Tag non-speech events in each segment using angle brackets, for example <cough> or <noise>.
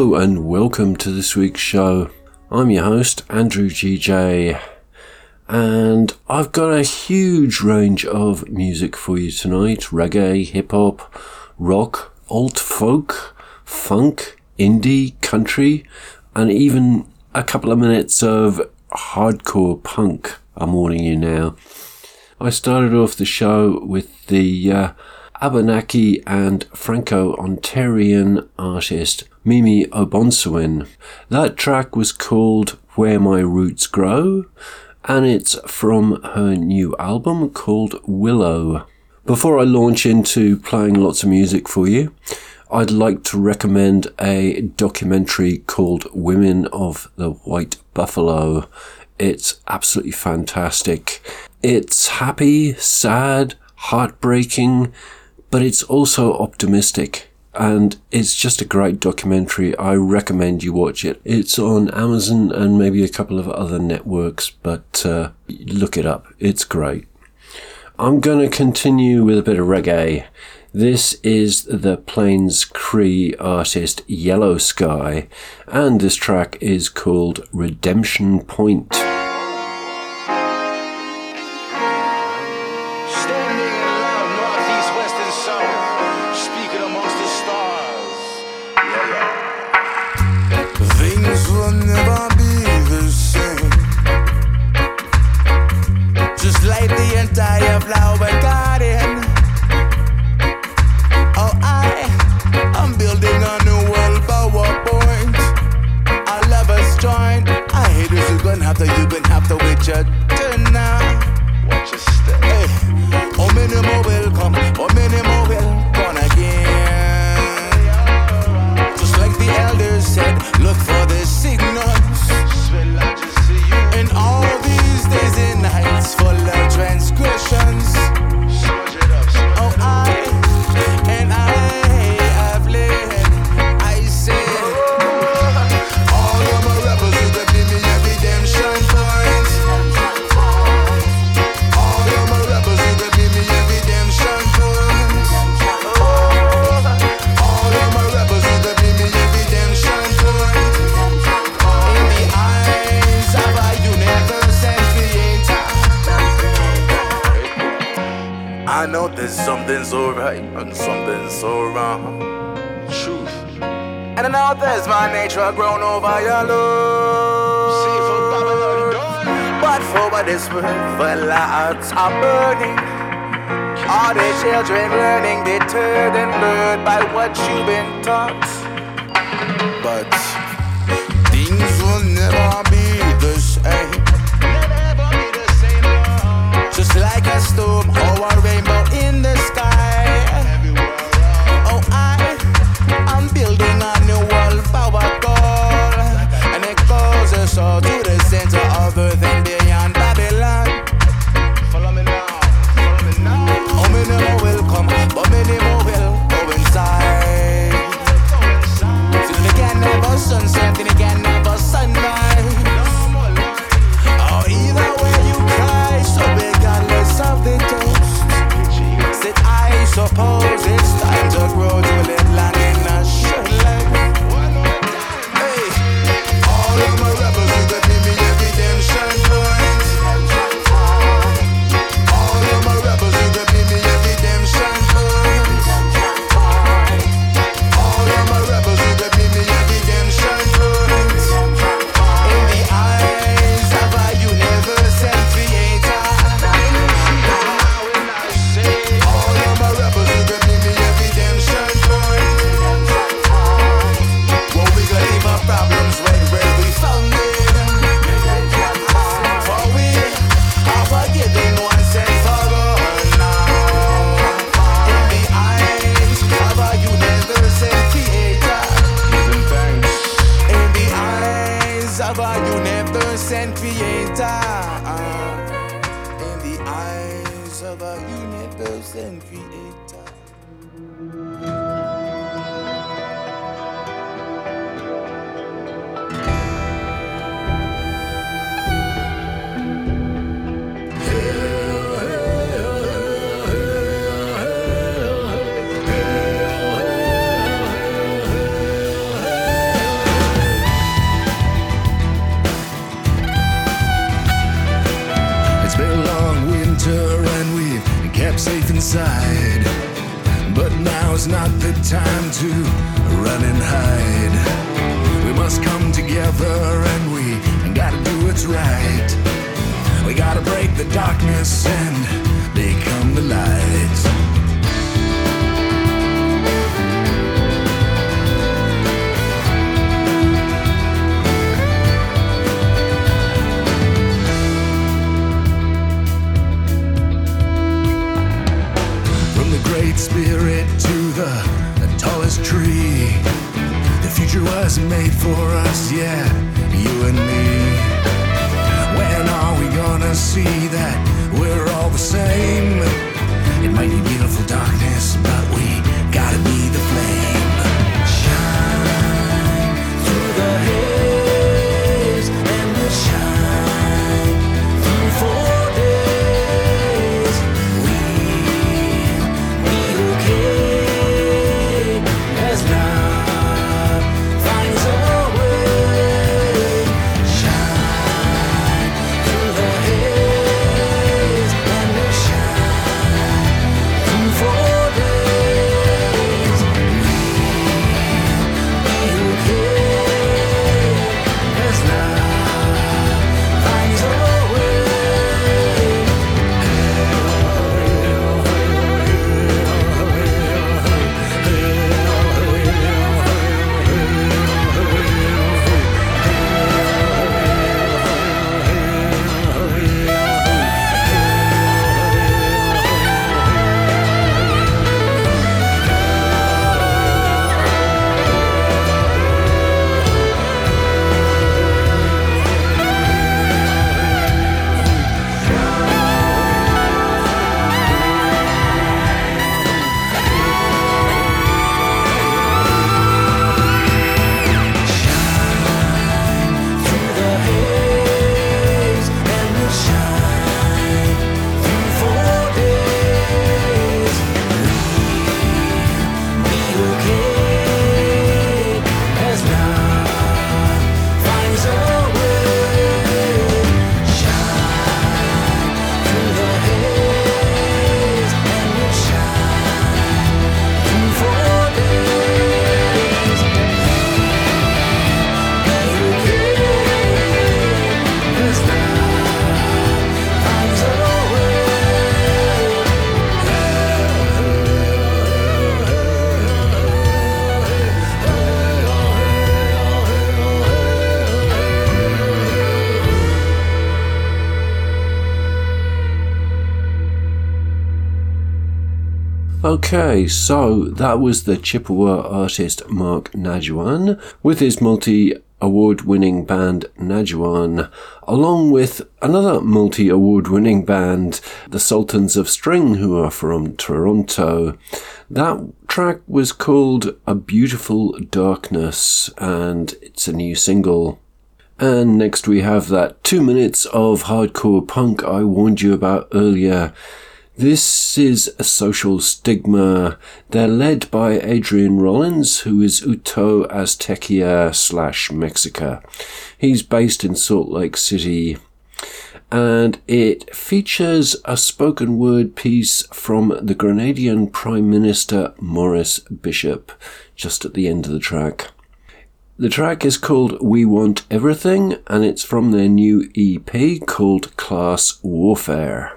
Hello and welcome to this week's show. I'm your host, Andrew GJ, and I've got a huge range of music for you tonight reggae, hip hop, rock, alt folk, funk, indie, country, and even a couple of minutes of hardcore punk. I'm warning you now. I started off the show with the uh, Abenaki and Franco Ontarian artist Mimi O'Bonsawin. That track was called Where My Roots Grow, and it's from her new album called Willow. Before I launch into playing lots of music for you, I'd like to recommend a documentary called Women of the White Buffalo. It's absolutely fantastic. It's happy, sad, heartbreaking, but it's also optimistic and it's just a great documentary. I recommend you watch it. It's on Amazon and maybe a couple of other networks, but uh, look it up. It's great. I'm going to continue with a bit of reggae. This is the Plains Cree artist Yellow Sky, and this track is called Redemption Point. die winter and we've kept safe inside. But now's not the time to run and hide. We must come together and we gotta do what's right. We gotta break the darkness and become the light. over the tallest tree. The future was made for us, yeah, you and me. When are we gonna see that we're all the same? It might be beautiful darkness, but we Okay, so that was the Chippewa artist Mark Nadjiwan with his multi award winning band Nadjiwan, along with another multi award winning band, the Sultans of String, who are from Toronto. That track was called A Beautiful Darkness, and it's a new single. And next we have that two minutes of hardcore punk I warned you about earlier. This is a social stigma. They're led by Adrian Rollins, who is Uto-Aztecan slash Mexica. He's based in Salt Lake City. And it features a spoken word piece from the Grenadian Prime Minister Maurice Bishop just at the end of the track. The track is called We Want Everything, and it's from their new EP called Class Warfare.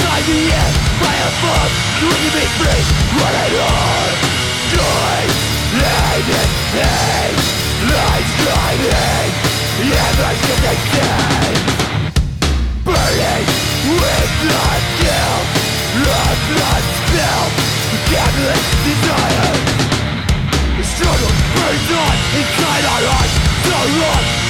By the end, by a force, leave me free What I own Joys, and pain, Lights guiding Endless to the sky Burning with blood guilt Blood, blood spell Deadless desire The struggle burns on inside our hearts So long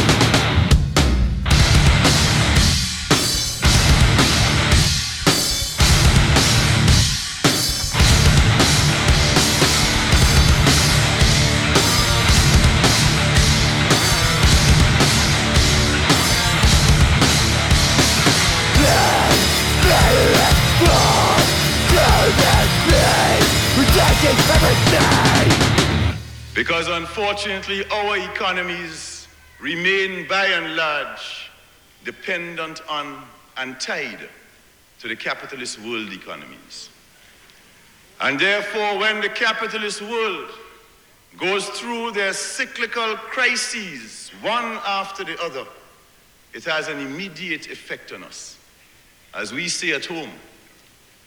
Because unfortunately, our economies remain by and large dependent on and tied to the capitalist world economies. And therefore, when the capitalist world goes through their cyclical crises, one after the other, it has an immediate effect on us. As we say at home,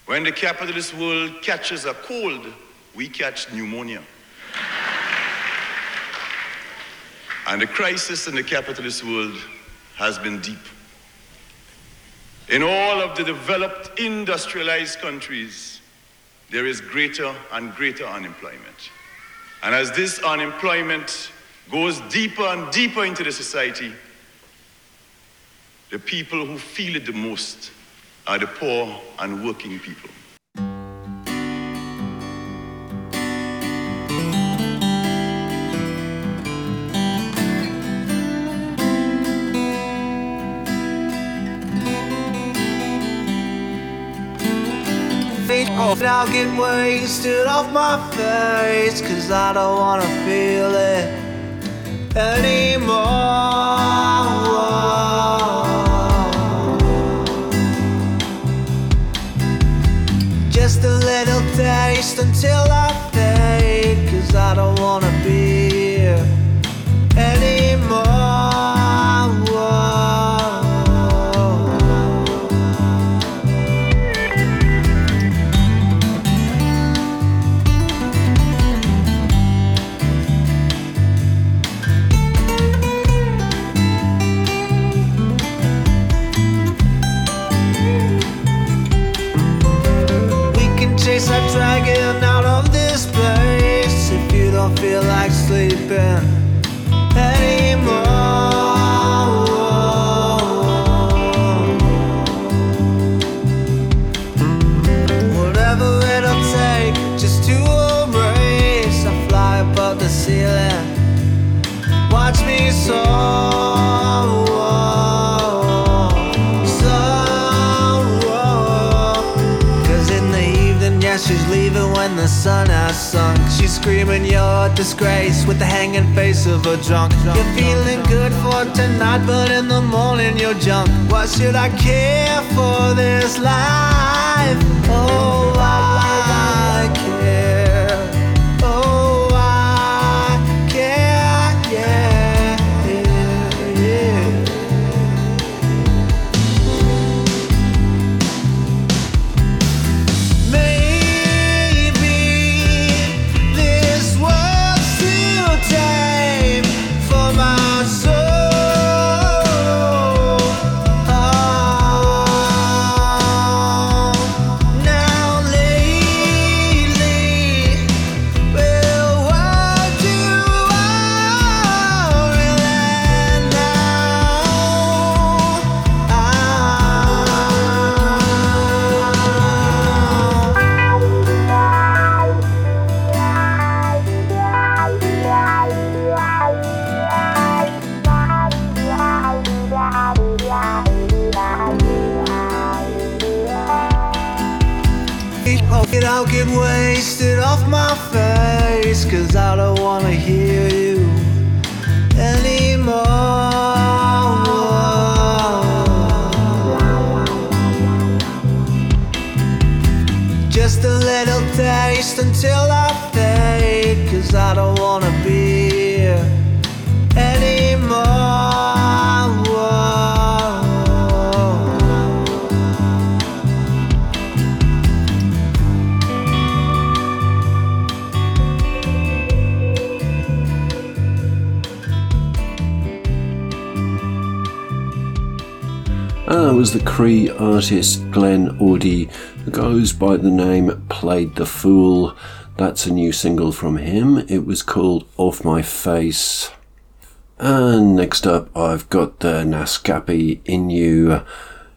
when the capitalist world catches a cold, we catch pneumonia. And the crisis in the capitalist world has been deep. In all of the developed industrialized countries, there is greater and greater unemployment. And as this unemployment goes deeper and deeper into the society, the people who feel it the most are the poor and working people. Off now get wasted off my face Cause I don't wanna feel it anymore. Just a little taste until I fade Cause I don't wanna be She's screaming, You're a disgrace with the hanging face of a drunk. You're feeling good for tonight, but in the morning, you're junk. Why should I care for this life? Oh, get wasted off my face Cause I don't wanna hear you anymore. Just a little taste until I fade Cause I don't wanna was the Cree artist Glenn Audie, who goes by the name Played the Fool. That's a new single from him. It was called Off My Face. And next up, I've got the Naskapi Innu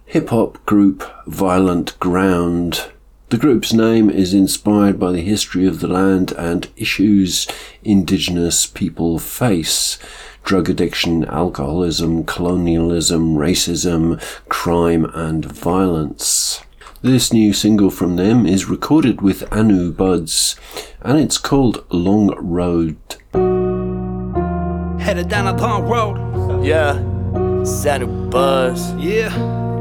hip hop group Violent Ground. The group's name is inspired by the history of the land and issues Indigenous people face drug addiction, alcoholism, colonialism, racism, crime, and violence. This new single from them is recorded with Anu Buds and it's called Long Road. Headed down a long road. Yeah, Sanu Buzz. Yeah.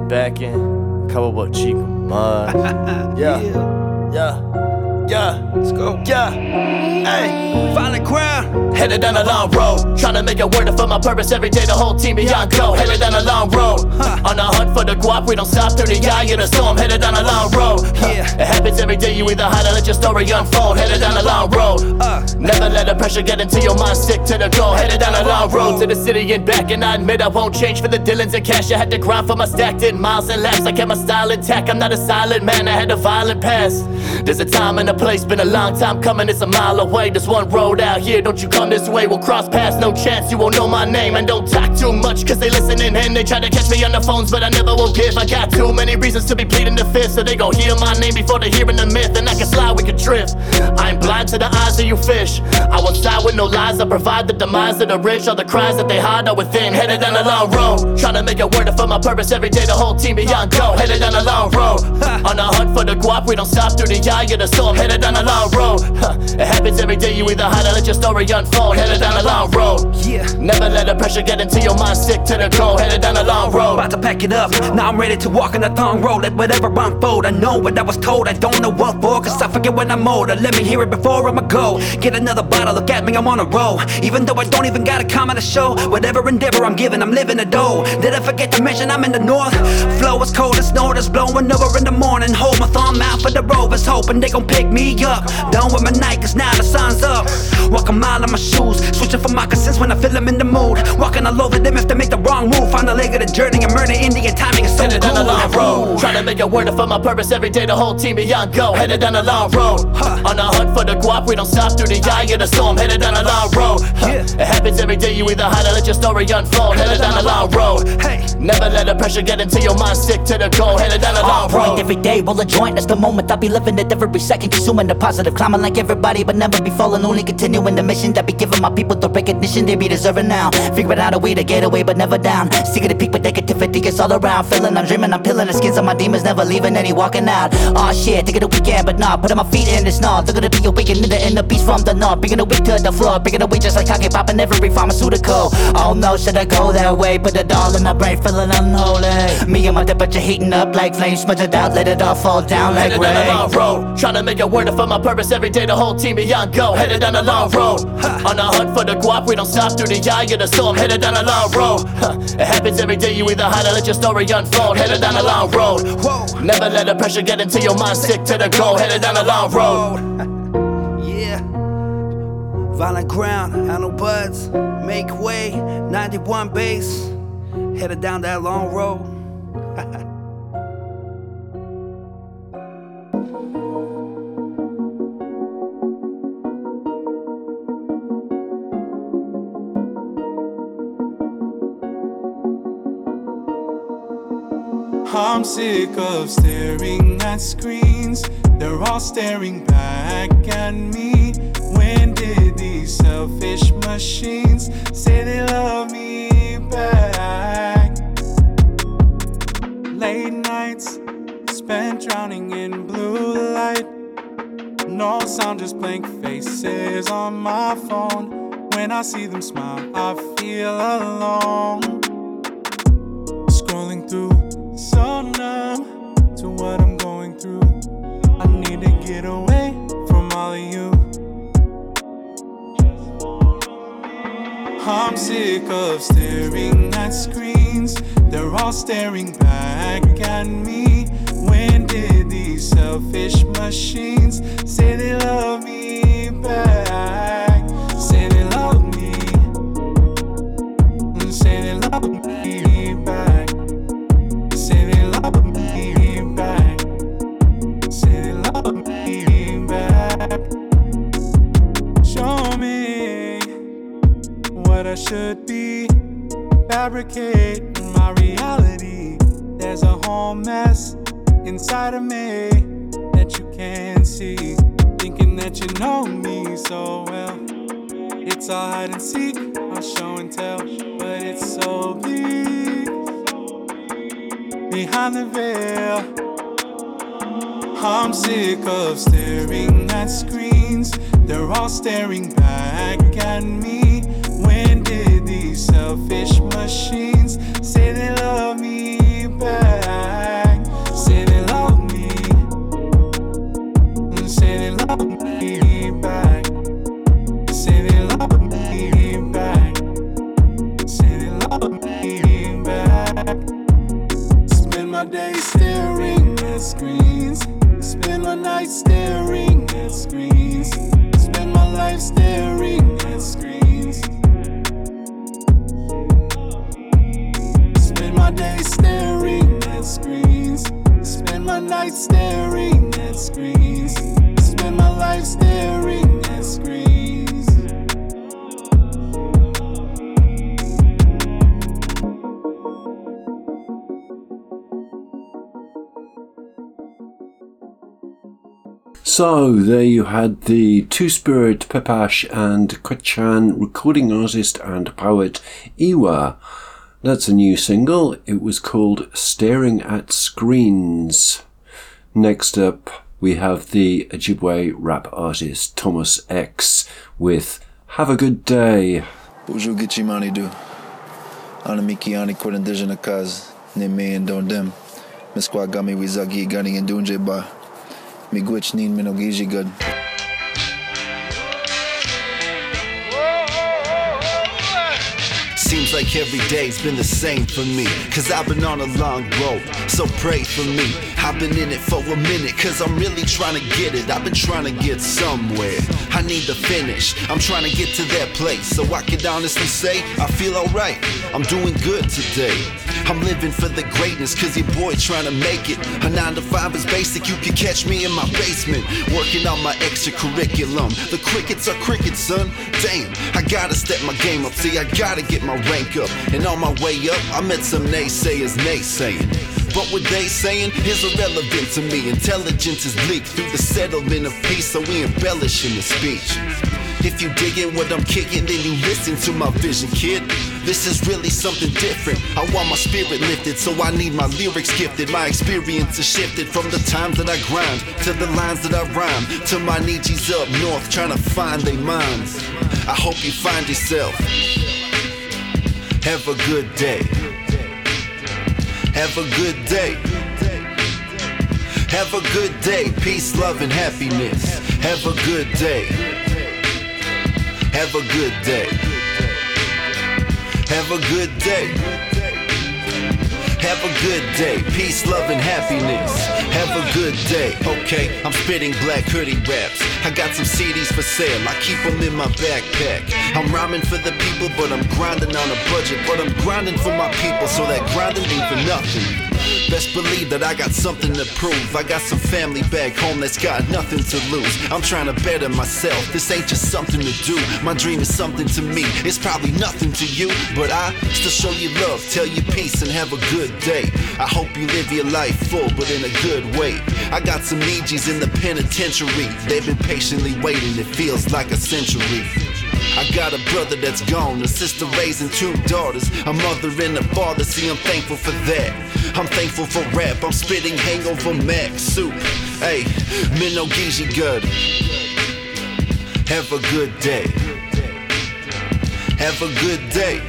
Back in, couple of Chico Mud. <laughs> yeah. yeah, yeah, Yeah, let's go. yeah. Hey. Violent crowd. Headed down a long road, trying to make it work for my purpose every day. The whole team beyond go. Headed down a long road, on the hunt for the guap. We don't stop through the eye of the storm. Headed down a long road. Yeah. It happens every day. You either hide or let your story unfold. Headed down a long road. Uh. Never let the pressure get into your mind. Stick to the goal. Headed down a long road to the city and back. And I admit I won't change for the Dylans and cash. I had to grind for my stacked in miles and laps. I kept my style intact. I'm not a silent man. I had a violent past. There's a time and a place. Been a long time coming. It's a mile away. There's one road out here. Don't you come this way. We'll cross paths. No chance you won't know my name. And don't talk too much. Cause they listening and they try to catch me on the phones. But I never will give. I got too many reasons to be pleading the fifth. So they gon' hear my name before they hearing the myth. And I can slide, we can drift. I'm blind to the eyes of you fish. I won't side with no lies. I provide the demise of the rich. All the cries that they hide are within. Headed down a long road. Trying to make it work for my purpose every day. The whole team beyond go. Headed down a long road. <laughs> On the hunt for the guap. We don't stop through the eye of the storm. Headed down a long road. Huh. It happens every day. You either hide or let your story unfold. Headed down a long road. Yeah. Never let the pressure get into your mind. Stick to the goal. Headed down a long road. About to pack it up. Now I'm ready to walk on the thong road. Let whatever unfold. I know what I was told. I don't know what for. Cause I forget when I'm older. Let me hear it before I'ma go. Get another bottle. Look at me, I'm on a roll. Even though I don't even got a comment to show. Whatever endeavor I'm giving, I'm living a dough. Did I forget to mention I'm in the north? Flow is cold as snow that's blowing over in the morning. Hold my thumb out for the rovers. Hoping they gon' pick me up. Done with my night cause now the sun's up. Walk a mile in my shoes. Switching for moccasins when I feel I'm in the mood. Walking all over them if they make the wrong move. Find the leg of the journey and murder Indian timing is so Headed down a long road, cool. trying to make it work for my purpose every day. The whole team beyond go. Headed down a long road, on the hunt for the guap. We don't stop through the eye of the storm. Headed down a long road, Yeah. it happens every day. You either hide or let your story unfold. Headed down a long road, Hey. never let the pressure get into your mind. Stick to the goal. Headed down a long road. every day, roll a joint, that's the moment I'll be living it every second, consuming the positive, climbing like everybody, but never be falling, only continuing the mission that be giving my people the recognition they be deserving now. Figuring out a way to get away, but never down. Seeking the peak, but negativity is all around. Feeling I'm dreaming, I'm peeling the skins of my demons, never leaving any walking out. Aw shit, thinking the weekend, but nah, putting my feet in the snow. Looking to be awakened in the inner beast from the north, bringing the weight to the floor, bringing the weight just like hockey popping every pharmaceutical. Oh no, should I go that way? Put it all in my brain, feeling unholy. Me and my temperature heating up like flames, smudge it out, let it all fall down like Headed down a long rain. road, trying to make work for my purpose every day. The whole team beyond go. Headed down a long road, on the hunt for the guap. We don't stop through the eye of the storm. Headed down a long road, it happens every day. You either hide or let your story unfold. Headed down a long road, Whoa. never let the pressure get into your mind. Stick to the goal. Headed down a long road. <laughs> Yeah. Violent ground, know buds. Make way, 91 base. Headed down that long road. <laughs> I'm sick of staring at screens. They're all staring back at me. When did these selfish machines say they love me back? Late nights spent drowning in blue light. No sound, just blank faces on my phone. When I see them smile, I feel alone. To what I'm going through. I need to get away from all of you. I'm sick of staring at screens. They're all staring back at me. When did these selfish machines say they love me back? Say they love me. Say they love me should be. Fabricate my reality. There's a whole mess inside of me that you can't see. Thinking that you know me so well. It's all hide and seek, I'll show and tell. But it's so bleak behind the veil. I'm sick of staring at screens. They're all staring back at me. Did these selfish machines say they love me back? So there you had the Two Spirit Piipaash and Quechan recording artist and poet Iwa. That's a new single. It was called Staring at Screens. Next up, we have the Ojibwe rap artist Thomas X with Have a Good Day. Bonjour ba. Migwich nin minogiji good. Seems like every day's been the same for me. Cause I've been on a long road, so pray for me. I've been in it for a minute, cause I'm really trying to get it. I've been trying to get somewhere. I need to finish, I'm trying to get to that place. So I can honestly say, I feel alright. I'm doing good today. I'm living for the greatness, cause your boy trying to make it. A 9 to 5 is basic, you can catch me in my basement. Working on my extracurriculum. The crickets are crickets, son. Damn, I gotta step my game up. See, I gotta get my rank up. And on my way up, I met some naysayers naysaying. But what they saying is irrelevant to me. Intelligence is leaked through the settlement of peace, so we embellish in the speech. If you digging what I'm kicking, then you listen to my vision, kid. This is really something different. I want my spirit lifted, so I need my lyrics gifted. My experience is shifted from the times that I grind to the lines that I rhyme to my Nietzsche's up north trying to find their minds. I hope you find yourself. Have a good day. Have a good day. Have a good day. Peace, love, and happiness. Have a good day. Have a good day. Have a good day. Have a good day. Peace, love, and happiness. Have a good day. Okay, I'm spitting black hoodie raps. I got some CDs for sale. I keep them in my backpack. I'm rhyming for the people, but I'm grinding on a budget. But I'm grinding for my people, so that grinding ain't for nothing. Best believe that I got something to prove. I got some family back home that's got nothing to lose. I'm trying to better myself. This ain't just something to do. My dream is something to me. It's probably nothing to you, but I still show you love, tell you peace, and have a good day. I hope you live your life full, but in a good way. I got some Nijis in the penitentiary. They've been patiently waiting, it feels like a century. I got a brother that's gone, a sister raising two daughters, a mother and a father. See, I'm thankful for that. I'm thankful for rap. I'm spitting hangover mac soup. Hey, Minno Gizi good. Have a good day. Have a good day.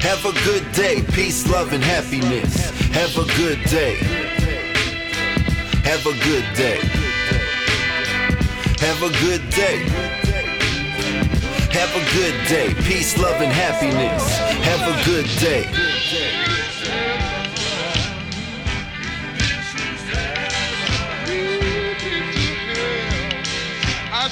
Have a good day. Peace, love, and happiness. Have a good day. Have a good day. Have a good day. Have a good day. Peace, love, and happiness. Have a good day. I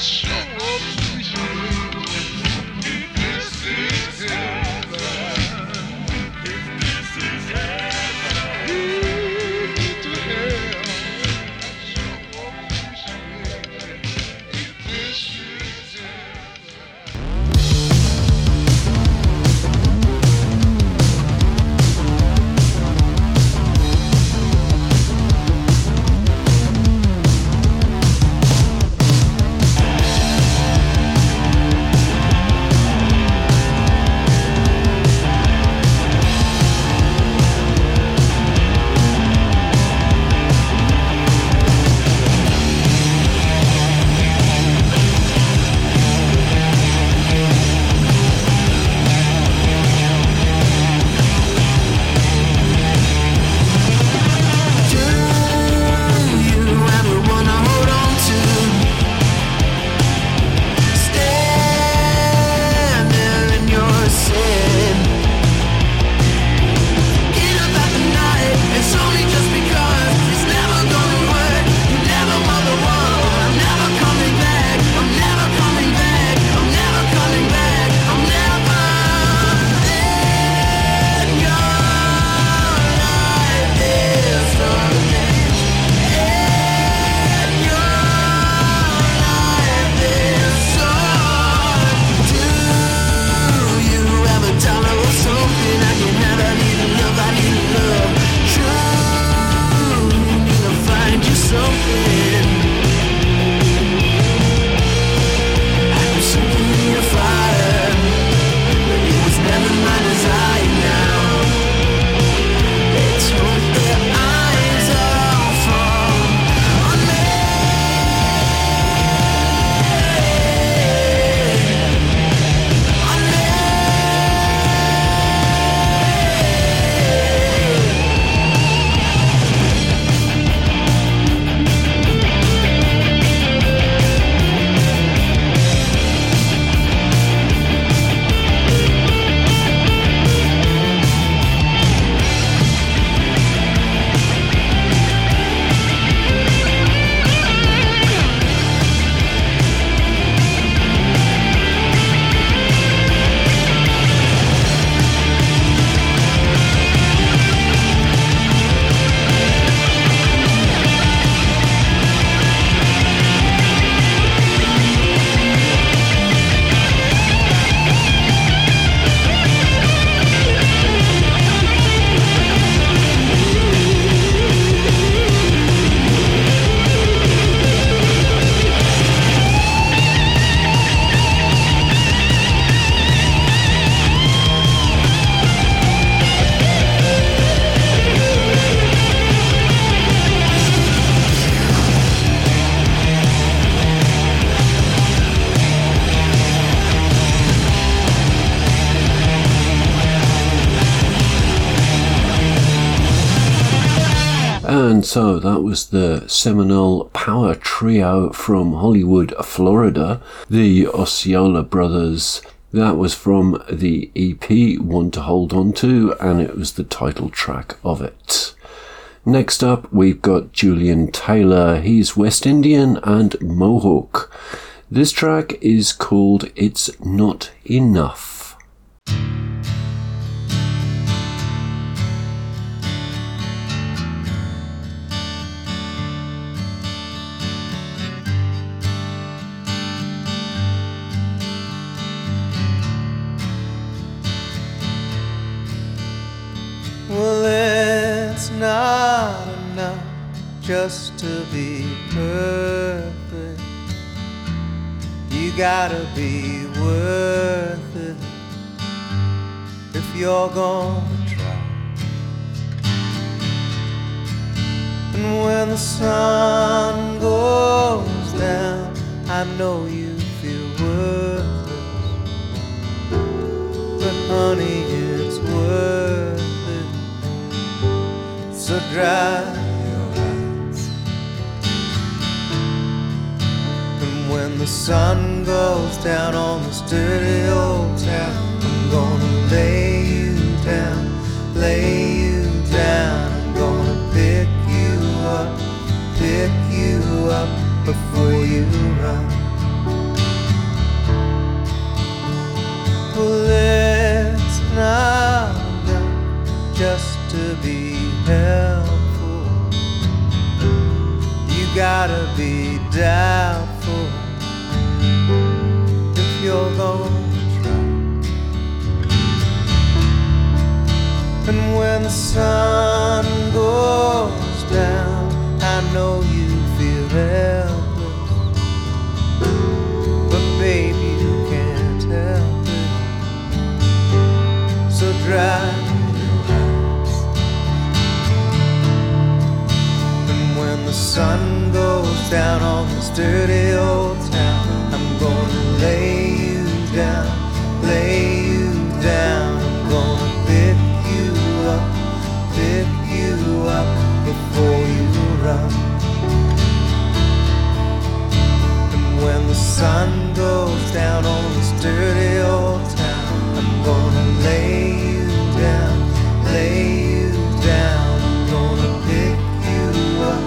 that was the seminal power trio from Hollywood, Florida, the Osceola brothers. That was from the EP One to Hold On To, and it was the title track of it. Next up, we've got Julian Taylor. He's West Indian and Mohawk. This track is called It's Not Enough. Not enough just to be perfect. You gotta be worth it if you're gonna try. And when the sun goes down, I know you sun down on this dirty old town, I'm gonna lay you down, lay you down. I'm gonna pick you up, pick you up before you run. Well, it's not enough just to be helpful. You gotta be doubtful sun goes down, I know you feel helpless. But baby, you can't help it. So dry your eyes. And when the sun goes down on this dirty old sun goes down on this dirty old town, I'm gonna lay you down, lay you down. I'm gonna pick you up,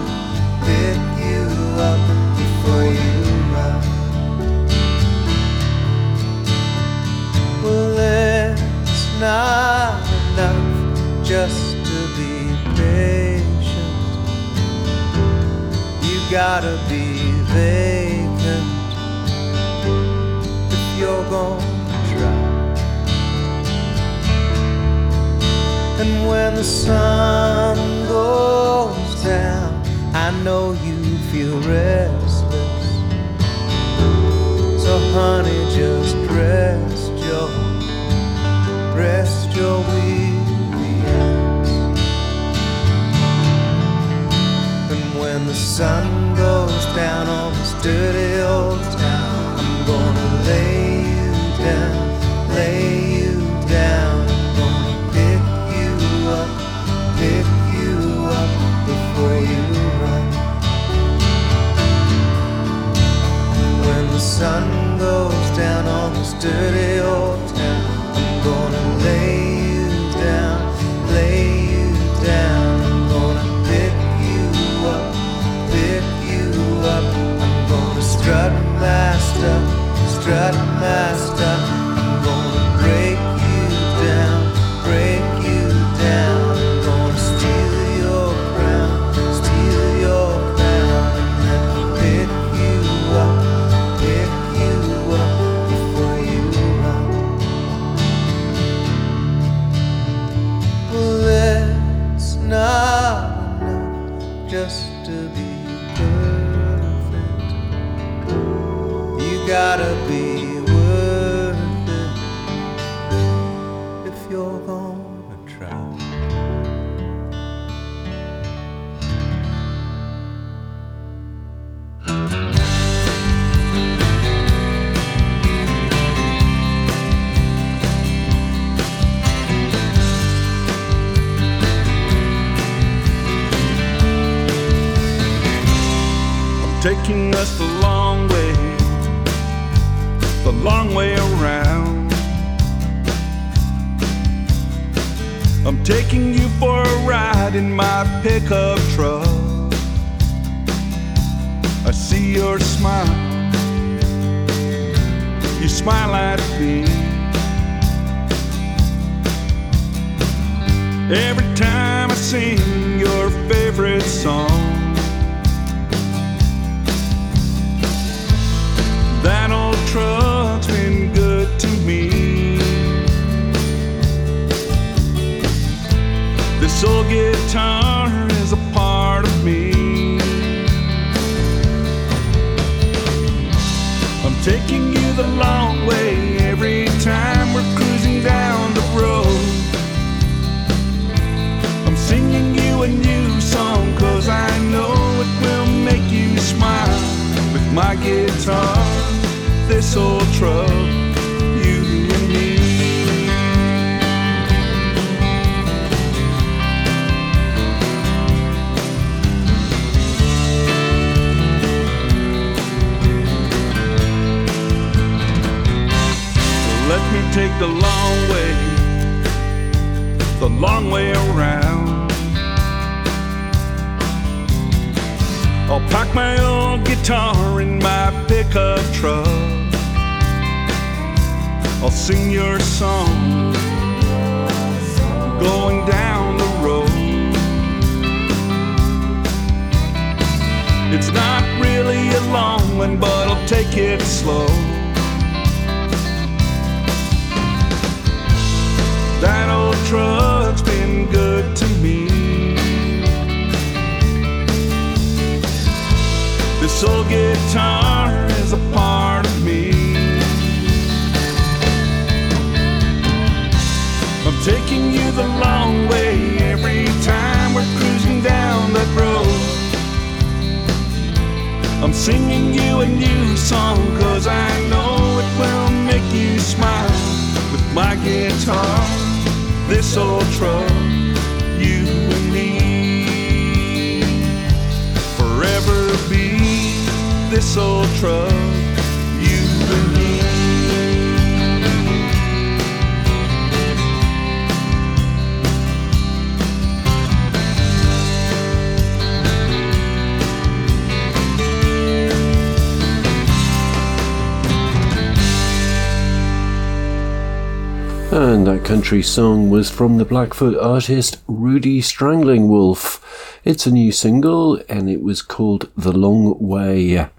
pick you up before you run. Well, it's not enough just to be patient. You gotta be vacant gonna try. And when the sun goes down, I know you feel restless. So honey, just rest your, rest your weary eyes. And when the sun goes down on this dirty old town, I'm gonna lay lay you down. I'm gonna pick you up, pick you up before you run. When the sun goes down on this dirty old town, I'm gonna lay strut my taking us the long way, the long way around. I'm taking you for a ride in my pickup truck. I see your smile, you smile at me. Every time I sing your favorite song. That old truck's been good to me. This old guitar is a part of me. I'm taking you the long way every time we're cruising down the road. I'm singing you a new song cause I know it will make you smile with my guitar, this old truck, you and me. Let me take the long way, the long way around. I'll pack my old guitar in my pickup truck. I'll sing your song going down the road. It's not really a long one, but I'll take it slow. Singing you a new song cause I know it will make you smile with my guitar, this old truck, you and me. Forever be this old truck, And that country song was from the Blackfoot artist Rudy Strangling Wolf. It's a new single and it was called The Long Way.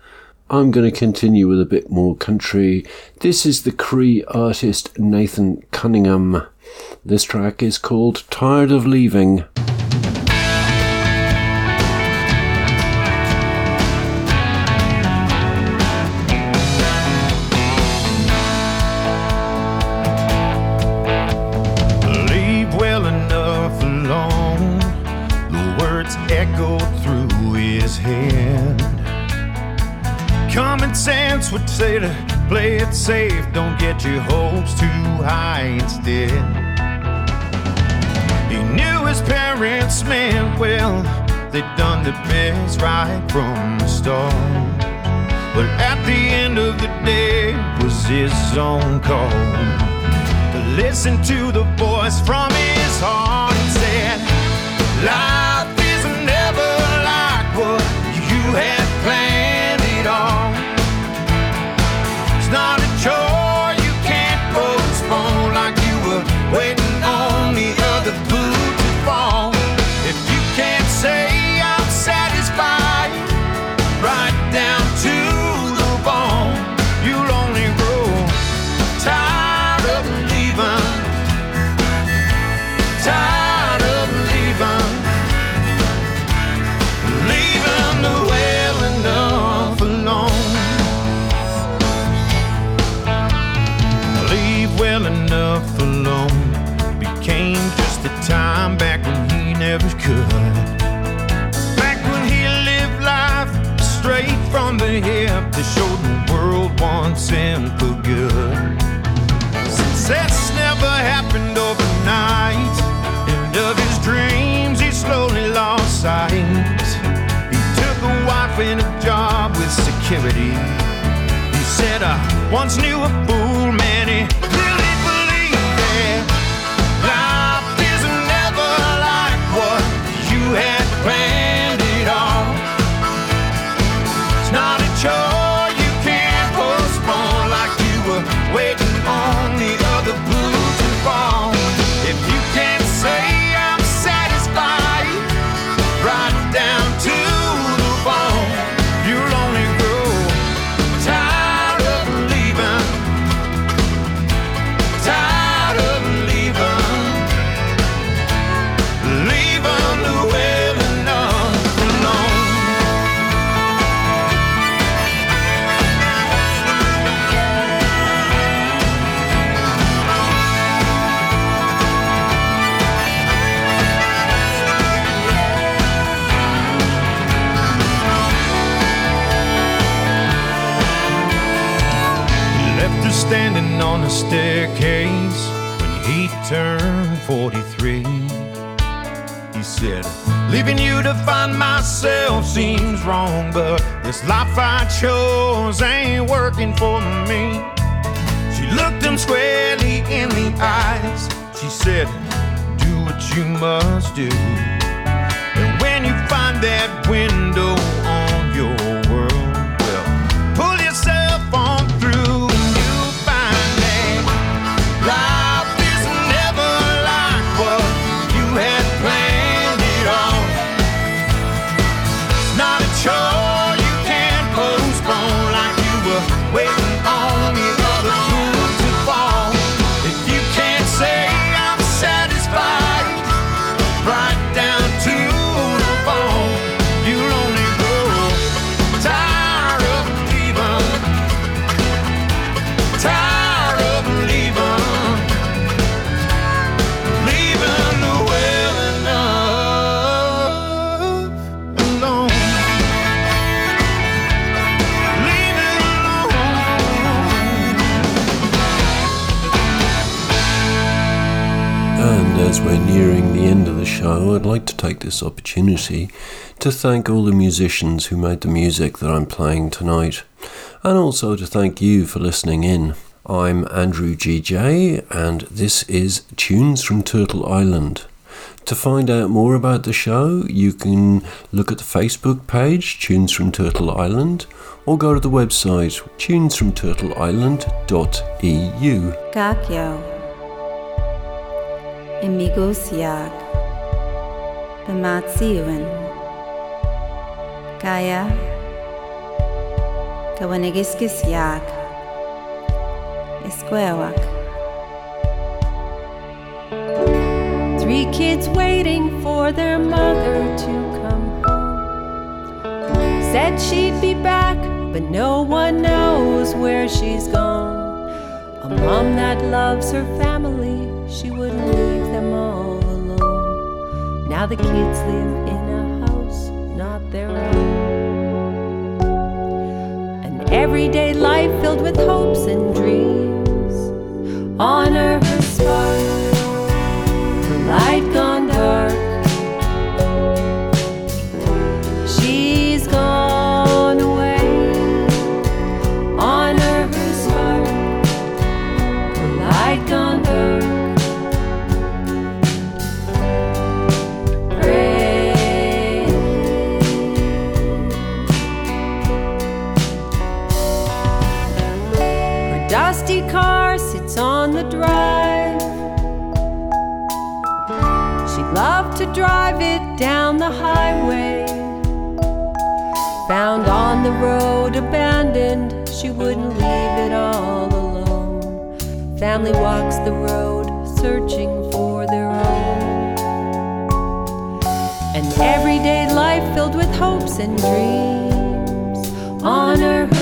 I'm going to continue with a bit more country. This is the Cree artist Nathan Cunningham. This track is called Tired of Leaving. Sense would say to play it safe, don't get your hopes too high instead. He knew his parents meant well, they'd done the best right from the start. But at the end of the day, it was his own call to listen to the voice from his heart and said, Life Once knew a fool, I chose ain't working for me. She looked him squarely in the eyes. She said, Do what you must do. And when you find that window as we're nearing the end of the show, I'd like to take this opportunity to thank all the musicians who made the music that I'm playing tonight, and also to thank you for listening in. I'm Andrew GJ, and this is Tunes from Turtle Island. To find out more about the show, you can look at the Facebook page, Tunes from Turtle Island, or go to the website, tunesfromturtleisland.eu. Gakyo Amigos Yag Bamatsiuan Kaya. Kawanigiskis Yag Esquewak Three kids waiting for their mother to come home. Said she'd be back, but no one knows where she's gone. A mom that loves her family, she wouldn't leave them all alone. Now the kids live in a house not their own. An everyday life filled with hopes and dreams. Honor She'd love to drive it down the highway. Found on the road abandoned, she wouldn't leave it all alone. Family walks the road searching for their own. An everyday life filled with hopes and dreams. Honor her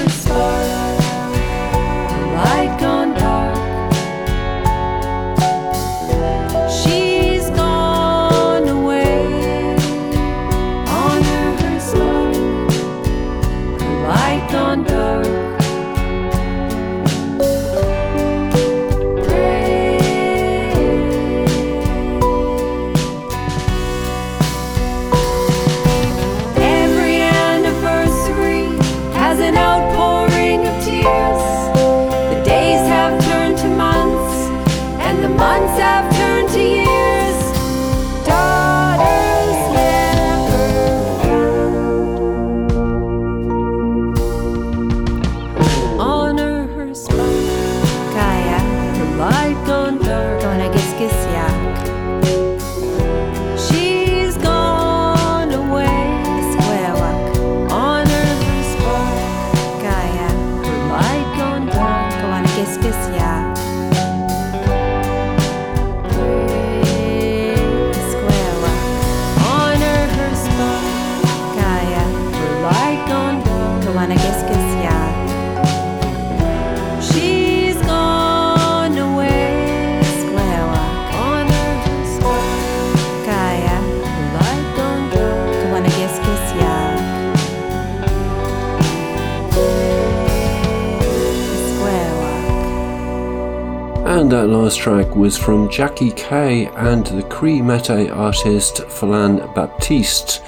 And that last track was from Jackie Kay and the Cree Métis artist Falan Baptiste.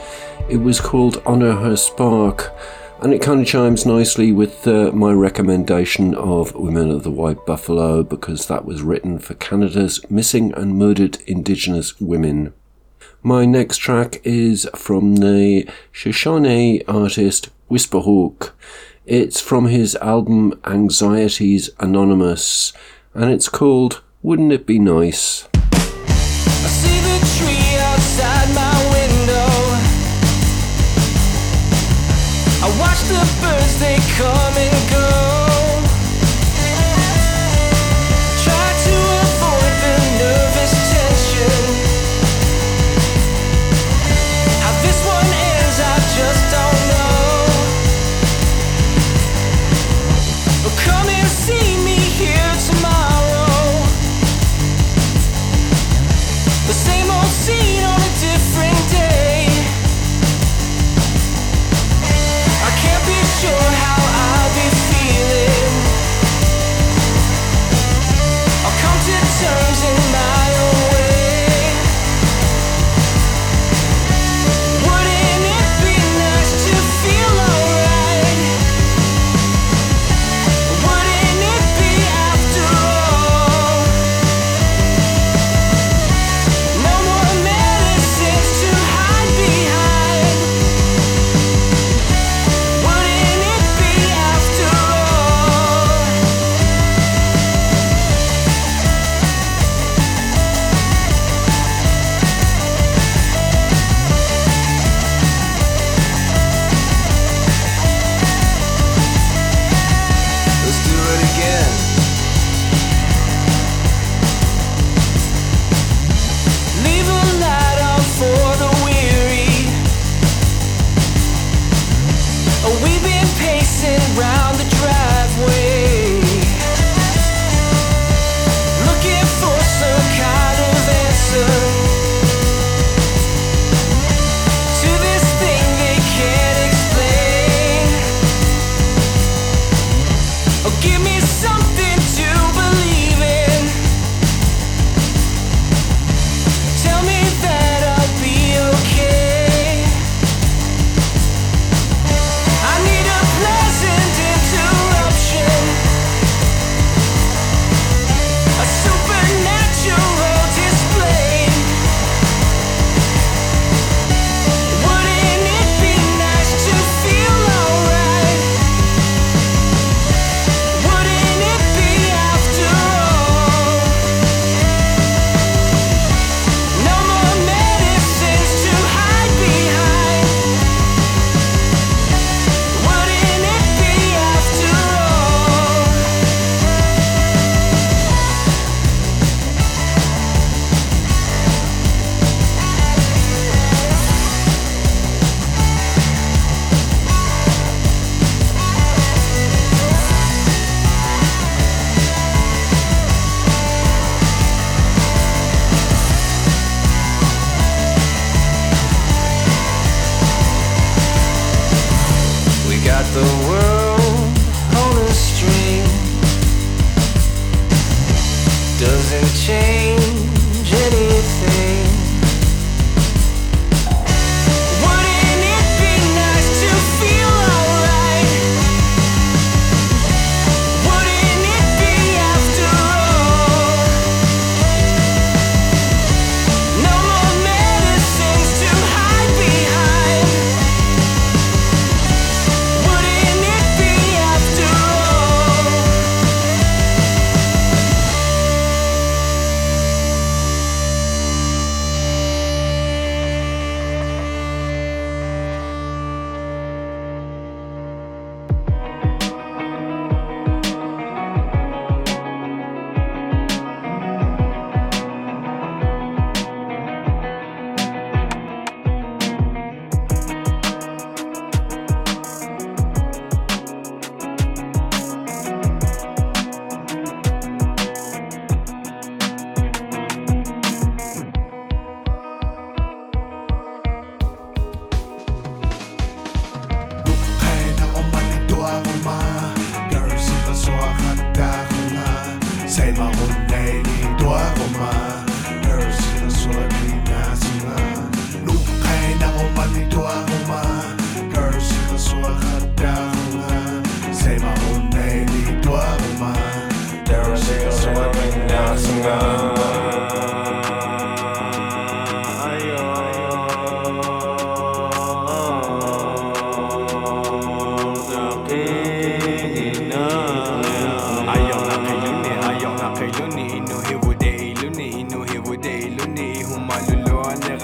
It was called Honor Her Spark, and it kind of chimes nicely with uh, my recommendation of Women of the White Buffalo because that was written for Canada's missing and murdered Indigenous women. My next track is from the Shoshone artist Whisperhawk. It's from his album Anxieties Anonymous, and it's called Wouldn't It Be Nice? Watch the birds, they come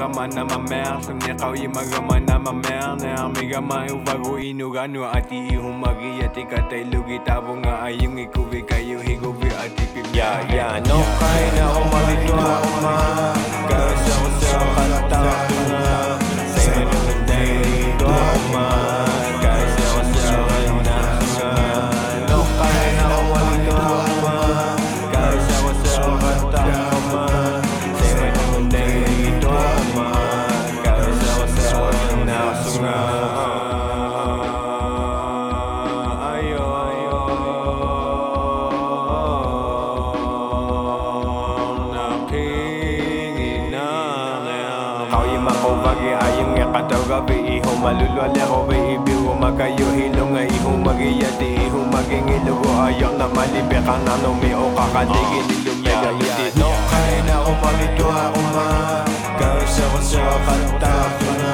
Kama na mamer Sumni kawi magama na mamer Na amigama uvago inugano Ati ihumagi ati katay lugi Tabo nga ayong ikubi kayo higubi ati pimya. Ya, ya, no kay na umalituwa uma Kasi ako sa kanta Say me naman day tuwa uma malulwala ko ba ibigo magayo Hilo nga iho magiyati Iho maging ilugo ayaw na malibe ka na numi o kakaligin Ilumya iti no kaya na umalito ako ma Kaya ko sa kanta ko na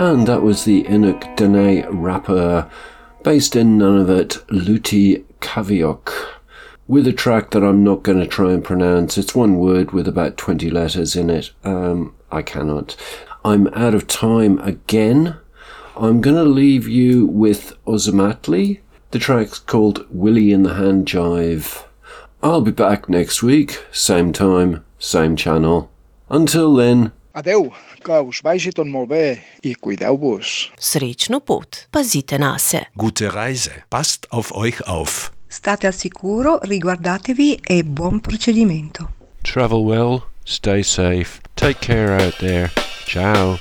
And that was the Inuk Dene rapper based in Nunavut, Luti Kaviok, with a track that I'm not going to try and pronounce. It's one word with about 20 letters in it. Um, I cannot. I'm out of time again. I'm going to leave you with Ozomatli. The track's called Willie in the Hand Jive. I'll be back next week, same time, same channel. Until then, Adeu, que us vagi tot molt bé i cuideu-vos. Srečno pot, pazite na se. Gute Reise. Passt auf euch auf. State al sicuro, riguardatevi e buon procedimento. Travel well, stay safe, take care out there. Ciao.